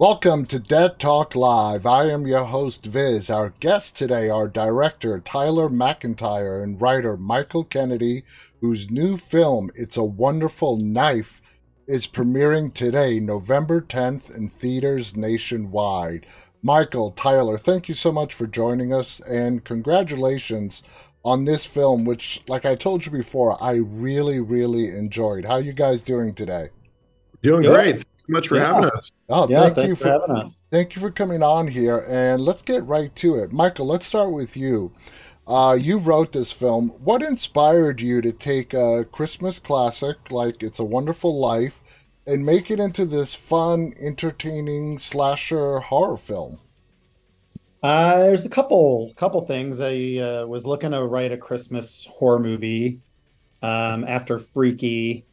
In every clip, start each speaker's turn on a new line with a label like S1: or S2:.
S1: Welcome to Dead Talk Live. I am your host, Viz. Our guests today are director Tyler MacIntyre and writer Michael Kennedy, whose new film, It's a Wonderful Knife, is premiering today, November 10th, in theaters nationwide. Michael, Tyler, thank you so much for joining us and congratulations on this film, which, like I told you before, I really, really enjoyed. How you guys doing today?
S2: Doing Good. great. Thanks so much for yeah. having us.
S1: Oh, yeah, thank you for, for, having us. Thank you for coming on here, and let's get right to it. Michael, let's start with you. Uh, you wrote this film. What inspired you to take a Christmas classic like It's a Wonderful Life and make it into this fun, entertaining slasher horror film?
S3: Uh, there's a couple couple things. I uh, was looking to write a Christmas horror movie um, after Freaky,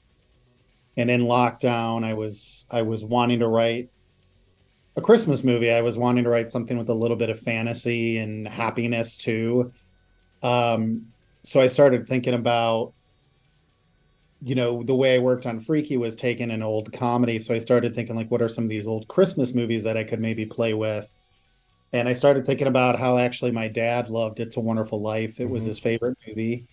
S3: and in lockdown, I was I was wanting to write a Christmas movie. I was wanting to write something with a little bit of fantasy and happiness too. Um, so I started thinking about you know the way i worked on freaky was taking an old comedy so i started thinking like what are some of these old christmas movies that i could maybe play with and I started thinking about how actually my dad loved It's a Wonderful Life. It mm-hmm. was his favorite movie.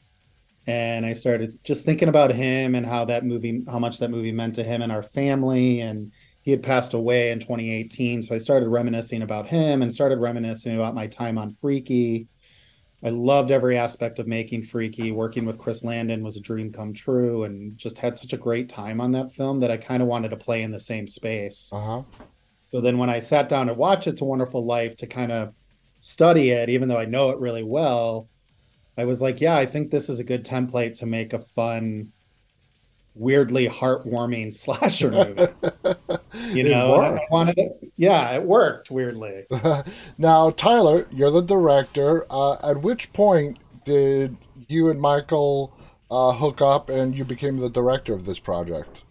S3: And I started just thinking about him and how that movie, how much that movie meant to him and our family. And he had passed away in 2018. So I started reminiscing about him and started reminiscing about my time on Freaky. I loved every aspect of making Freaky. Working with Chris Landon was a dream come true and just had such a great time on that film that I kind of wanted to play in the same space. Uh-huh. So then when I sat down to watch It's a Wonderful Life to kind of study it, even though I know it really well, I was like, yeah, I think this is a good template to make a fun, weirdly heartwarming slasher movie. you know, I wanted it. Yeah, it worked weirdly.
S1: now, Tyler, you're the director. Uh, at which point did you and Michael uh, hook up and you became the director of this project?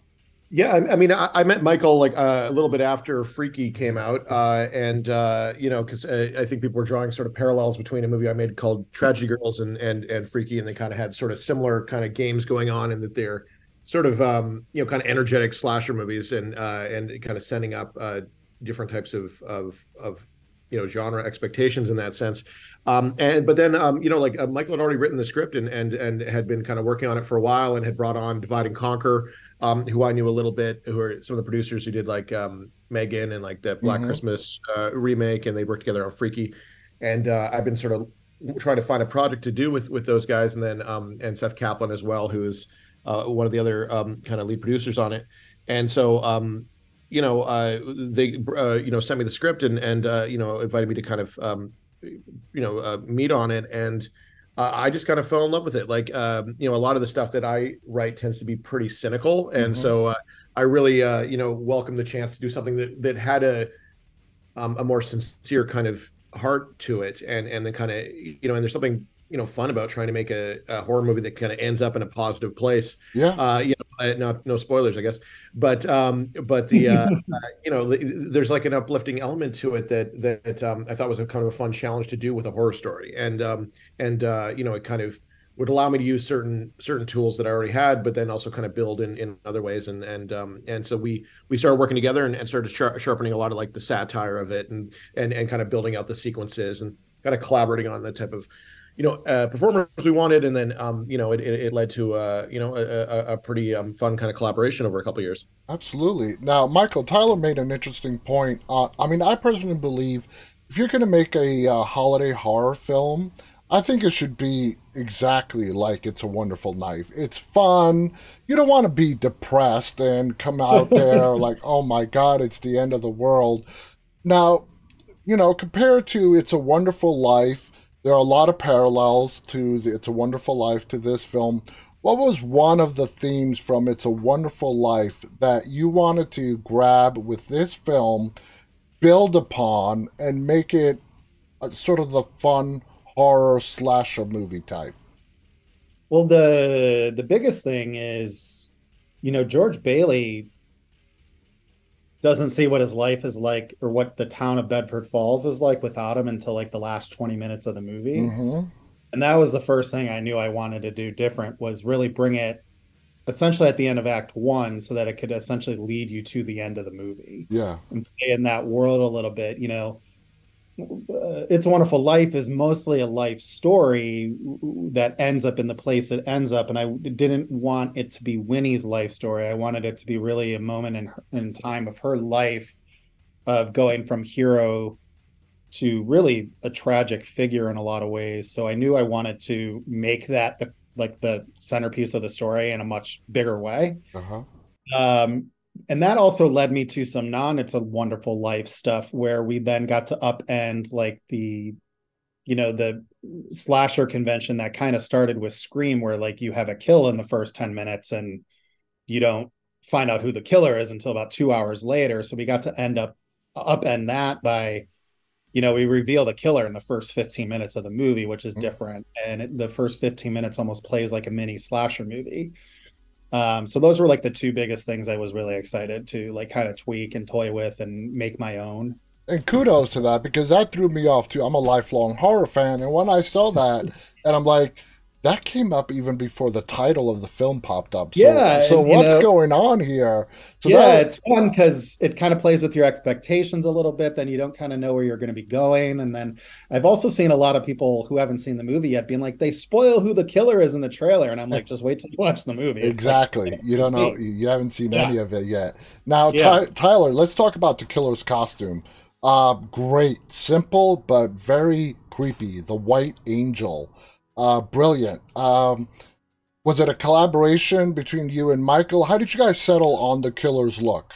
S2: Yeah, I, I mean, I, I, met Michael like uh, a little bit after Freaky came out, uh, and uh, you know, because uh, I think people were drawing sort of parallels between a movie I made called Tragedy Girls and and and Freaky, and they kind of had sort of similar kind of games going on, and that they're sort of um, you know kind of energetic slasher movies, and uh, and kind of sending up uh, different types of of of you know genre expectations in that sense. Um, and but then um, you know like Michael had already written the script and and and had been kind of working on it for a while and had brought on Divide and Conquer um, who I knew a little bit, who are some of the producers who did like um, Megan and like the Black mm-hmm. Christmas uh, remake, and they worked together on Freaky. And uh, I've been sort of trying to find a project to do with with those guys, and then um, and Seth Kaplan as well, who is uh, one of the other um, kind of lead producers on it. And so, um, you know, uh, they uh, you know sent me the script and and uh, you know invited me to kind of um, you know uh, meet on it and uh, I just kind of fell in love with it. Like, um, you know, a lot of the stuff that I write tends to be pretty cynical, and mm-hmm. so uh, I really, uh, you know, welcome the chance to do something that that had a um, a more sincere kind of heart to it, and and then kind of, you know, and there's something you know fun about trying to make a, a horror movie that kind of ends up in a positive place.
S1: Yeah. Uh,
S2: you know, not no spoilers, I guess, but um, but the uh, uh, you know, there's like an uplifting element to it that that um, I thought was a kind of a fun challenge to do with a horror story, and um, and uh, you know, it kind of would allow me to use certain certain tools that I already had, but then also kind of build in in other ways. And and um and so we we started working together and, and started sharpening a lot of like the satire of it and and and kind of building out the sequences and kind of collaborating on the type of you know uh, performers we wanted, and then um, you know it, it, it led to uh, you know a, a, pretty um, fun kind of collaboration over a couple years.
S1: Absolutely. Now, Michael Tyler made an interesting point. Uh, I mean, I personally believe if you're going to make a uh, holiday horror film, I think it should be exactly like It's a Wonderful Knife. It's fun. You don't want to be depressed and come out there like, oh my God, it's the end of the world. Now, you know, compared to It's a Wonderful Life, there are a lot of parallels to the It's a Wonderful Life to this film. What was one of the themes from It's a Wonderful Life that you wanted to grab with this film, build upon, and make it sort of the fun horror slasher movie type?
S3: Well, the the biggest thing is, you know, George Bailey doesn't see what his life is like or what the town of Bedford Falls is like without him until like the last 20 minutes of the movie. Mm-hmm. And that was the first thing I knew I wanted to do different was really bring it essentially at the end of Act One, so that it could essentially lead you to the end of the movie.
S1: Yeah,
S3: and play in that world a little bit. You know, It's a Wonderful Life is mostly a life story that ends up in the place it ends up, and I didn't want it to be Winnie's life story. I wanted it to be really a moment in her, in time of her life of going from hero to really a tragic figure in a lot of ways. So I knew I wanted to make that the like the centerpiece of the story in a much bigger way. Uh-huh. Um, and that also led me to some non it's a wonderful life stuff where we then got to upend like the you know the slasher convention that kind of started with scream where like you have a kill in the first 10 minutes and you don't find out who the killer is until about two hours later so we got to end up upend that by you know, we reveal the killer in the first 15 minutes of the movie, which is mm-hmm. different. And it, the first 15 minutes almost plays like a mini slasher movie. Um, so those were like the two biggest things I was really excited to like kind of tweak and toy with and make my own.
S1: And kudos to that because that threw me off too. I'm a lifelong horror fan, and when I saw that, and I'm like, that came up even before the title of the film popped up. So,
S3: yeah.
S1: So what's know, going on here? So
S3: yeah, that, it's fun because it kind of plays with your expectations a little bit. Then you don't kind of know where you're going to be going. And then I've also seen a lot of people who haven't seen the movie yet being like, they spoil who the killer is in the trailer, and I'm like, just wait till you watch the movie.
S1: exactly. Like, you don't know. You haven't seen yeah. any of it yet. Now, yeah. Ty- Tyler, let's talk about the killer's costume. Uh, great, simple but very creepy. The White Angel uh, brilliant. Um, was it a collaboration between you and Michael? How did you guys settle on the killer's look?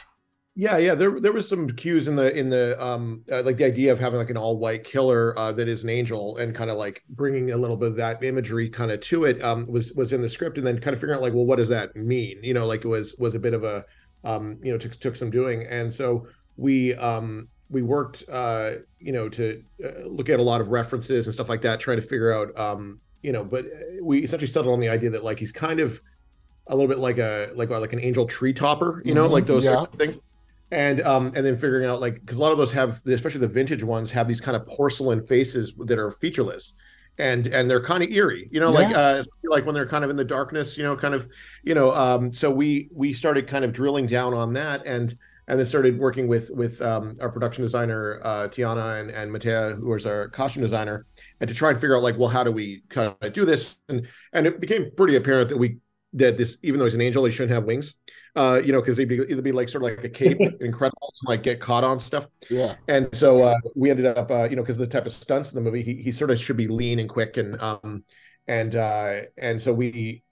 S2: Yeah, yeah, there there was some cues in the in the um uh, like the idea of having like an all white killer uh, that is an angel and kind of like bringing a little bit of that imagery kind of to it um was was in the script and then kind of figuring out like well what does that mean you know like it was was a bit of a um you know took took some doing and so we um we worked uh you know to uh, look at a lot of references and stuff like that trying to figure out um you know, but we essentially settled on the idea that like he's kind of a little bit like a like like an angel tree topper, you know, mm-hmm, like those yeah. of things. And um and then figuring out like because a lot of those have especially the vintage ones have these kind of porcelain faces that are featureless and and they're kind of eerie you know yeah. like uh like when they're kind of in the darkness you know kind of you know um so we we started kind of drilling down on that and and then started working with with um, our production designer uh, Tiana and and Matea, who is our costume designer, and to try and figure out like, well, how do we kind of do this? And and it became pretty apparent that we that this, even though he's an angel, he shouldn't have wings. Uh, you know, because he'd be either be like sort of like a cape, incredible, like get caught on stuff.
S1: Yeah.
S2: And so uh, we ended up, uh, you know, because the type of stunts in the movie, he he sort of should be lean and quick, and um, and uh, and so we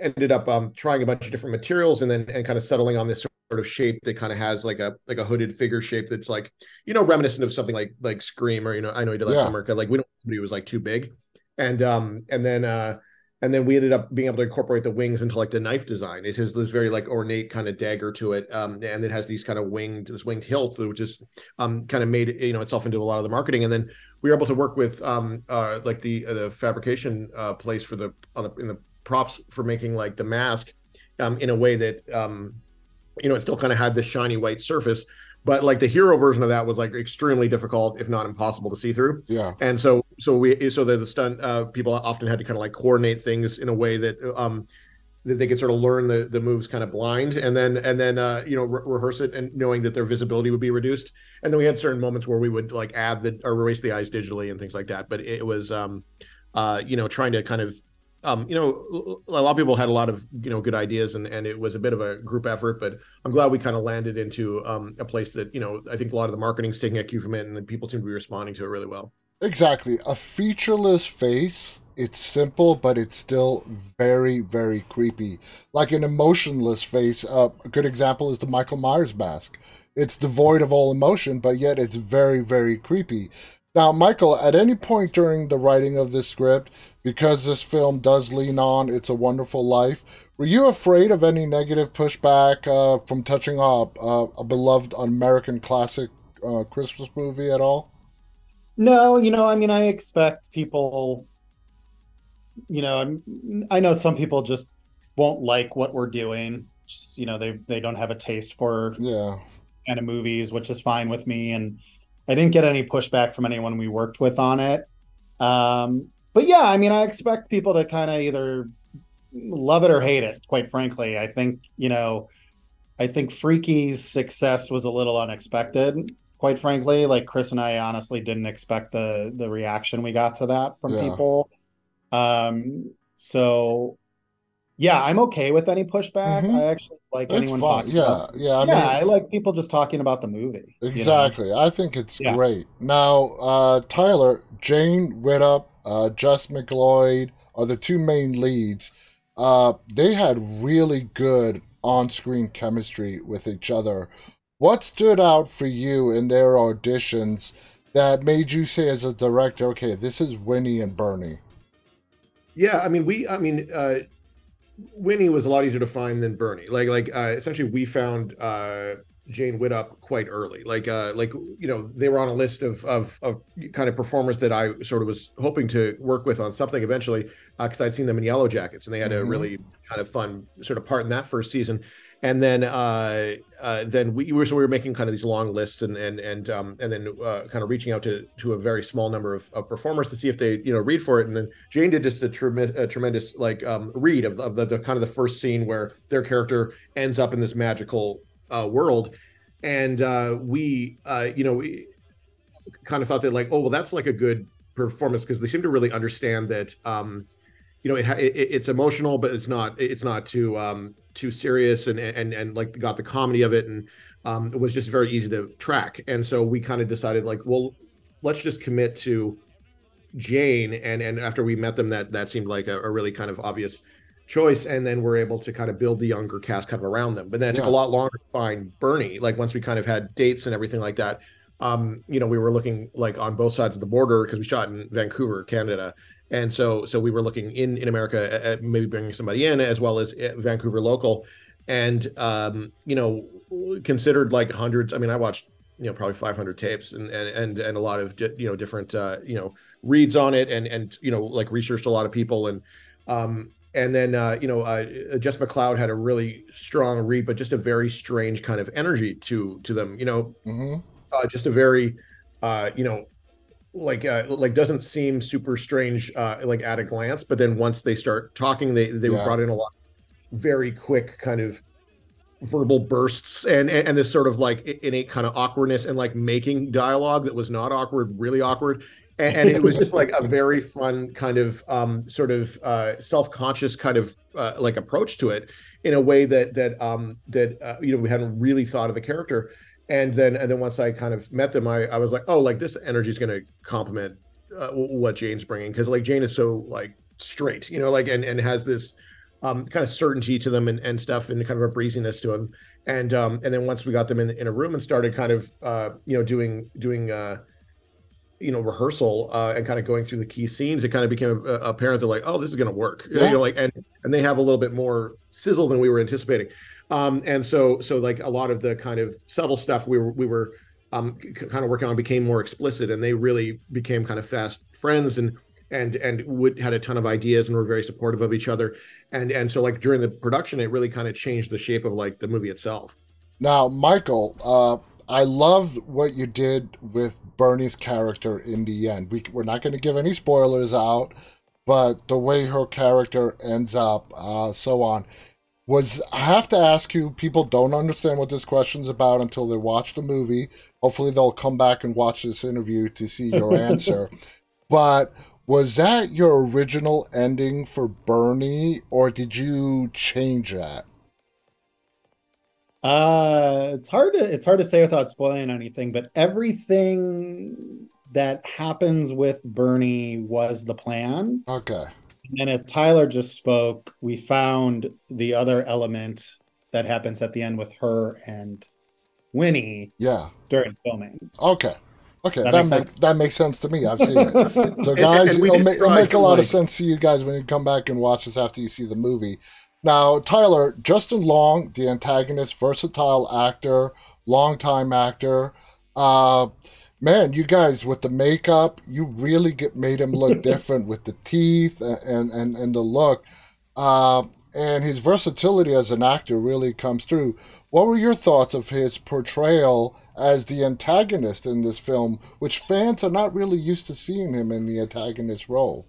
S2: ended up um, trying a bunch of different materials and then and kind of settling on this sort of shape that kind of has like a like a hooded figure shape that's like you know reminiscent of something like like Scream or you know I know he did last yeah. summer because like we don't somebody who was like too big and um and then uh and then we ended up being able to incorporate the wings into like the knife design. It has this very like ornate kind of dagger to it, um, and it has these kind of winged this winged hilt, which is um, kind of made you know itself into a lot of the marketing. And then we were able to work with um, uh, like the uh, the fabrication uh, place for the on the in the props for making like the mask um, in a way that um, you know it still kind of had this shiny white surface but like the hero version of that was like extremely difficult if not impossible to see through.
S1: Yeah.
S2: And so so we so the, the stunt uh, people often had to kind of like coordinate things in a way that um that they could sort of learn the the moves kind of blind and then and then uh you know re- rehearse it and knowing that their visibility would be reduced. And then we had certain moments where we would like add the or erase the eyes digitally and things like that but it was um uh you know trying to kind of um, you know, a lot of people had a lot of you know good ideas, and and it was a bit of a group effort. But I'm glad we kind of landed into um, a place that you know I think a lot of the marketing's taking a cue from it, and people seem to be responding to it really well.
S1: Exactly, a featureless face. It's simple, but it's still very, very creepy. Like an emotionless face. Uh, a good example is the Michael Myers mask. It's devoid of all emotion, but yet it's very, very creepy. Now, Michael, at any point during the writing of this script, because this film does lean on It's a Wonderful Life, were you afraid of any negative pushback uh, from touching up uh, a beloved American classic uh, Christmas movie at all?
S3: No, you know, I mean, I expect people, you know, I'm, I know some people just won't like what we're doing. Just, you know, they they don't have a taste for
S1: yeah
S3: kind of movies, which is fine with me. And I didn't get any pushback from anyone we worked with on it. Um, but yeah, I mean, I expect people to kind of either love it or hate it, quite frankly. I think, you know, I think Freaky's success was a little unexpected, quite frankly. Like Chris and I honestly didn't expect the the reaction we got to that from
S1: Yeah.
S3: people. Um, so yeah, I'm okay with any pushback.
S1: Mhm.
S3: I actually like
S1: It's
S3: anyone
S1: fine.
S3: talking
S1: Yeah,
S3: about
S1: yeah. I
S3: yeah,
S1: mean,
S3: I like people just talking about the movie. you know?
S1: Exactly. I think it's
S3: Yeah.
S1: great. Now, uh, Tyler, Jane Widdop, uh, Jess McLeod are the two main leads. Uh, they had really good on screen chemistry with each other. What stood out for you in their auditions that made you say, as a director, okay, this is Winnie and Bernie?
S2: Yeah, I mean, we, I mean, uh, Winnie was a lot easier to find than Bernie. Like, like uh, essentially, we found uh, Jane Widdop quite early. Like, uh, like you know, they were on a list of of of kind of performers that I sort of was hoping to work with on something eventually, because I'd seen them in Yellowjackets, and they had a
S1: Mhm.
S2: really kind of fun sort of part in that first season. And then, uh, uh, then we were so we were making kind of these long lists, and and and um, and then uh, kind of reaching out to to a very small number of, of performers to see if they you know read for it. And then Jane did just a, trem- a tremendous like um, read of, of the, the kind of the first scene where their character ends up in this magical uh, world, and uh, we uh, you know we kind of thought that like oh well that's like a good performance because they seem to really understand that um, you know it, it it's emotional but it's not it's not too um, too serious and and and like got the comedy of it and um, it was just very easy to track. And so we kind of decided like well let's just commit to Jane and and after we met them that that seemed like a, a really kind of obvious choice and then we're able to kind of build the younger cast kind of around them. But then it took a lot longer to find Bernie like once we kind of had dates and everything like that. Um you know we were looking like on both sides of the border because we shot in Vancouver Canada and so so we were looking in in America at, maybe bringing somebody in as well as at Vancouver local. And um you know considered like hundreds I mean I watched you know probably 500 tapes and and and, and a lot of you know different uh you know reads on it and and you know like researched a lot of people. And um and then uh you know uh Jess McLeod had a really strong read but just a very strange kind of energy to to them you know?
S1: Hmm
S2: uh just a very uh you know like uh like doesn't seem super strange uh like at a glance but then once they start talking they they
S1: Yeah.
S2: brought in a lot of very quick kind of verbal bursts and, and and this sort of like innate kind of awkwardness and like making dialogue that was not awkward really awkward and, and it was just like a very fun kind of um sort of uh self-conscious kind of uh, like approach to it in a way that that um that uh, you know we hadn't really thought of the character and then and then once i kind of met them i, I was like oh like this energy is going to complement uh, what jane's bringing. Because like jane is so like straight you know like and and has this um, kind of certainty to them and, and stuff and kind of a breeziness to them and um and then once we got them in, in a room and started kind of uh you know doing doing uh you know rehearsal uh and kind of going through the key scenes it kind of became apparent they're like oh this is going to work.
S1: Yeah.
S2: you know like and and they have a little bit more sizzle than we were anticipating um and so so like a lot of the kind of subtle stuff we were we were um kind of working on became more explicit and they really became kind of fast friends and and and would had a ton of ideas and were very supportive of each other and and so like during the production it really kind of changed the shape of like the movie itself
S1: Now, Michael, uh, I loved what you did with Bernie's character in the end. We, we're not going to give any spoilers out, but the way her character ends up, uh, so on, was I have to ask you. People don't understand what this question's about until they watch the movie. Hopefully, they'll come back and watch this interview to see your answer. but was that your original ending for Bernie, or did you change that?
S3: Uh, it's hard to it's hard to say without spoiling anything, but everything that happens with Bernie was the plan.
S1: Okay.
S3: And as Tyler just spoke, we found the other element that happens at the end with her and Winnie
S1: Yeah.
S3: during filming.
S1: Okay. Okay, that,
S3: That
S1: makes
S3: makes sense?
S1: that makes sense to me. I've seen it. So, guys,
S2: and we
S1: it'll, make, it'll make a
S2: some,
S1: lot of sense to you guys when you come back and watch this after you see the movie. Now, Tyler, Justin Long, the antagonist, versatile actor, longtime actor. Uh, man, you guys with the makeup, you really get made him look different with the teeth and and and the look. Uh, and his versatility as an actor really comes through. What were your thoughts of his portrayal as the antagonist in this film, which fans are not really used to seeing him in the antagonist role?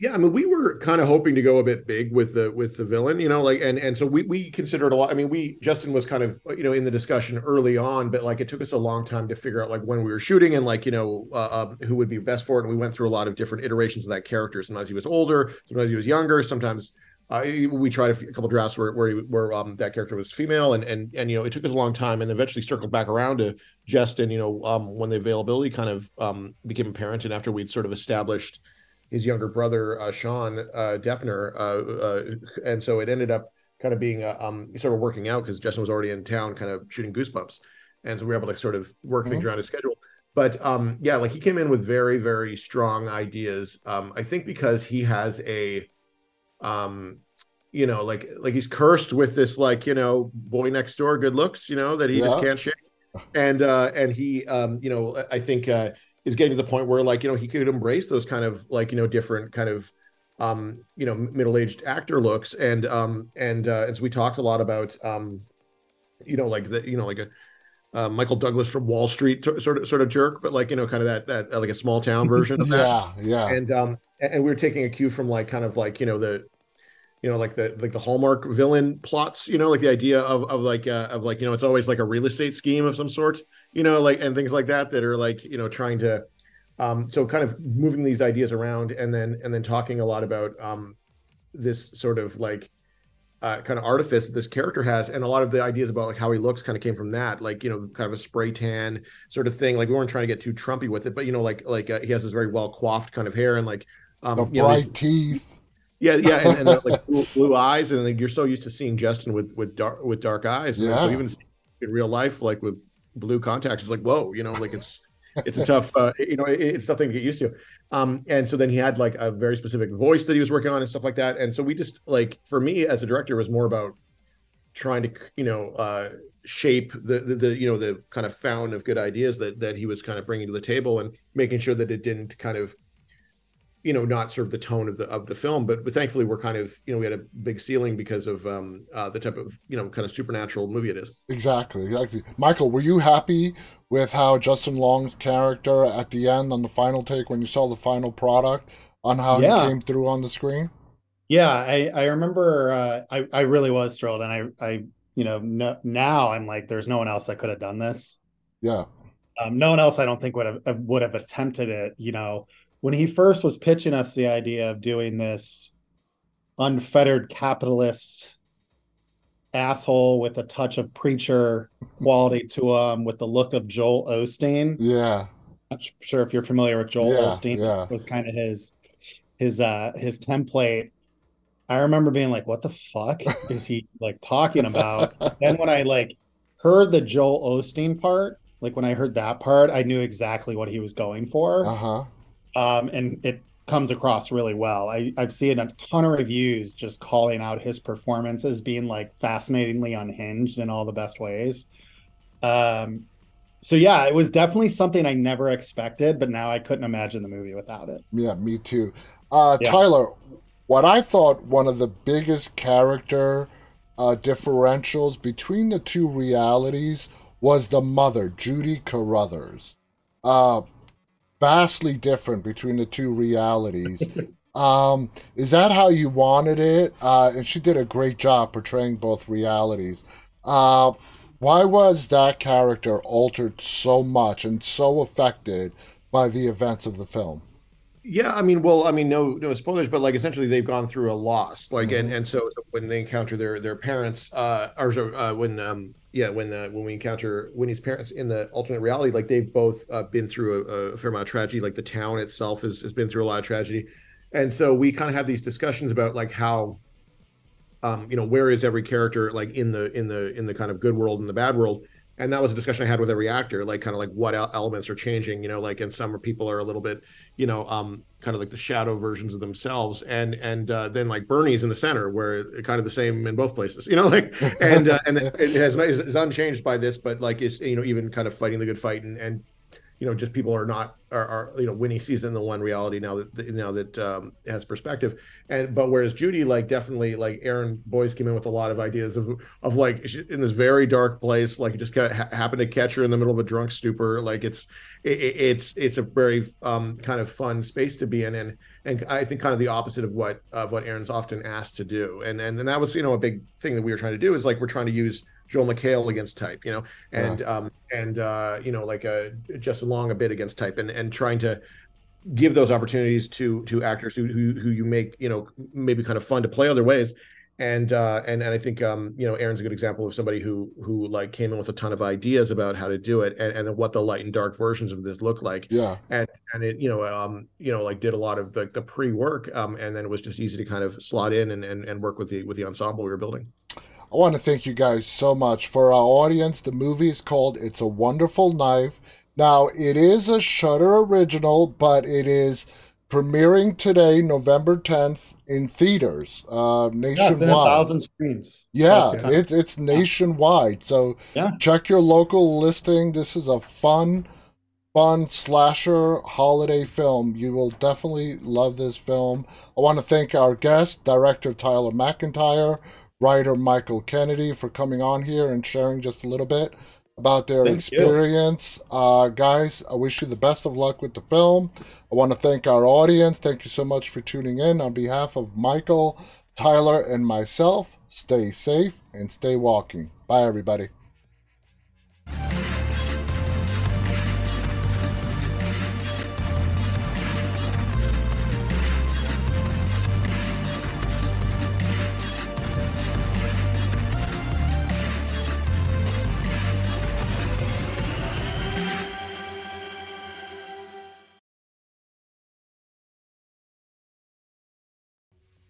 S2: Yeah, I mean, we were kind of hoping to go a bit big with the with the villain, you know, like and and so we we considered a lot. I mean, we Justin was kind of you know in the discussion early on, but like it took us a long time to figure out like when we were shooting and like you know uh, uh, who would be best for it. And we went through a lot of different iterations of that character. Sometimes he was older, sometimes he was younger, sometimes uh, we tried a, couple drafts where where, where um, that character was female, and and and you know it took us a long time, and eventually circled back around to Justin. You know, um, when the availability kind of um, became apparent, and after we'd sort of established his younger brother uh, Sean uh, Deppner, uh, uh, and so it ended up kind of being uh, um, sort of working out because Justin was already in town, kind of shooting Goosebumps, and so we were able to sort of work mm-hmm. things around his schedule. But um, yeah, like he came in with very very strong ideas. Um, I think because he has a um you know like like he's cursed with this like you know boy next door good looks you know that he yeah. just can't shake and uh and he um you know i think uh is getting to the point where like you know he could embrace those kind of like you know different kind of um you know middle-aged actor looks and um and uh as we talked a lot about um you know like the you know like a uh, Michael Douglas from Wall Street t- sort of sort of jerk, but like you know, kind of that that uh, like a small town version of that.
S1: yeah, yeah.
S2: And um, and we were taking a cue from like kind of like you know the, you know like the like the Hallmark villain plots, you know, like the idea of of like uh, of like you know it's always like a real estate scheme of some sort, you know, like and things like that that are like you know trying to um so kind of moving these ideas around and then and then talking a lot about um this sort of like uh, kind of artifice that this character has, and a lot of the ideas about like how he looks kind of came from that, like you know, kind of a spray tan sort of thing. Like we weren't trying to get too Trumpy with it, but you know, like like uh, he has this very well coiffed kind of hair and like
S1: um, the bright know, teeth.
S2: Yeah, yeah, and, and the, like blue, blue, eyes, and like, you're so used to seeing Justin with with dark with dark eyes. Yeah. So even in real life, like with blue contacts, it's like whoa, you know, like it's it's a tough, uh, you know, it, it's nothing to get used to. Um, and so then he had like a very specific voice that he was working on and stuff like that. And so we just like, for me as a director, was more about trying to, you know, uh, shape the, the, the you know the kind of fountain of good ideas that that he was kind of bringing to the table and making sure that it didn't kind of you know not sort of the tone of the of the film but, but thankfully we're kind of you know we had a big ceiling because of um uh, the type of you know kind of supernatural movie it is.
S1: Exactly exactly. Michael were you happy with how justin long's character at the end on the final take when you saw the final product on how yeah. he came through on the screen?
S3: Yeah i i remember uh i i really was thrilled and i i you know no, now i'm like there's no one else that could have done this.
S1: Yeah.
S3: Um, no one else i don't think would have would have attempted it you know when he first was pitching us the idea of doing this unfettered capitalist asshole with a touch of preacher quality to him with the look of Joel Osteen.
S1: Yeah.
S3: Not sure if you're familiar with Joel yeah, Osteen. Yeah. was kind of his his uh his template. I remember being like, what the fuck is he like talking about? then when I like heard the Joel Osteen part, like when I heard that part, I knew exactly what he was going for.
S1: Uh-huh
S3: um, and it comes across really well. I, I've seen a ton of reviews just calling out his performance as being like fascinatingly unhinged in all the best ways. Um, so yeah, it was definitely something I never expected, but now I couldn't imagine the movie without it.
S1: Yeah, me too. Uh, yeah. Tyler, what I thought one of the biggest character uh, differentials between the two realities was the mother, Judy Carruthers. Uh, vastly different between the two realities. um, is that how you wanted it? Uh, and she did a great job portraying both realities. Uh, why was that character altered so much and so affected by the events of the film?
S2: Yeah, I mean, well, I mean, no, no spoilers, but like essentially they've gone through a loss, like, mm-hmm. and and so when they encounter their their parents, uh, or uh, when um, yeah, when uh, when we encounter Winnie's parents in the alternate reality, like they've both uh, been through a, a, fair amount of tragedy. Like the town itself has, has been through a lot of tragedy, and so we kind of have these discussions about like how, um, you know, where is every character like in the in the in the kind of good world and the bad world, and that was a discussion I had with every actor, like kind of like what elements are changing, you know, like and some people are a little bit, you know, um, kind of like the shadow versions of themselves, and and uh, then like Bernie's in the center, where kind of the same in both places, you know, like and uh, and it has is unchanged by this, but like is you know even kind of fighting the good fight and and you know just people are not are, are you know Winnie sees in the one reality now that now that um, has perspective. And but whereas Judy like definitely like Erin Boyes came in with a lot of ideas of of like in this very dark place like you just got, ha- happened to catch her in the middle of a drunk stupor. Like it's it, it's it's a very um, kind of fun space to be in. And and I think kind of the opposite of what of what Erin's often asked to do. And and and that was you know a big thing that we were trying to do is like we're trying to use Joel McHale against type, you know, and yeah. um, and uh, you know like a uh, Justin Long a bit against type, and and trying to give those opportunities to to actors who who, who you make you know maybe kind of fun to play other ways. And uh, and and I think um, you know Erin's a good example of somebody who who like came in with a ton of ideas about how to do it and, and what the light and dark versions of this look like.
S1: Yeah.
S2: And and it you know um you know like did a lot of the, the pre work um and then it was just easy to kind of slot in and, and and work with the with the ensemble we were building.
S1: I want to thank you guys so much. For our audience, the movie is called It's a Wonderful Knife. Now, it is a Shudder original, but it is premiering today, November 10th, in theaters uh, nationwide. Yeah, it's in a
S3: thousand screens.
S1: Yeah, it's it's nationwide. So
S3: yeah.
S1: check your local listing. This is a fun, fun slasher holiday film. You will definitely love this film. I want to thank our guest, director Tyler MacIntyre, writer Michael Kennedy for coming on here and sharing just a little bit about their thank experience. Uh, guys, I wish you the best of luck with the film. I want to thank our audience. Thank you so much for tuning in. On behalf of Michael, Tyler, and myself, stay safe and stay walking. Bye, everybody.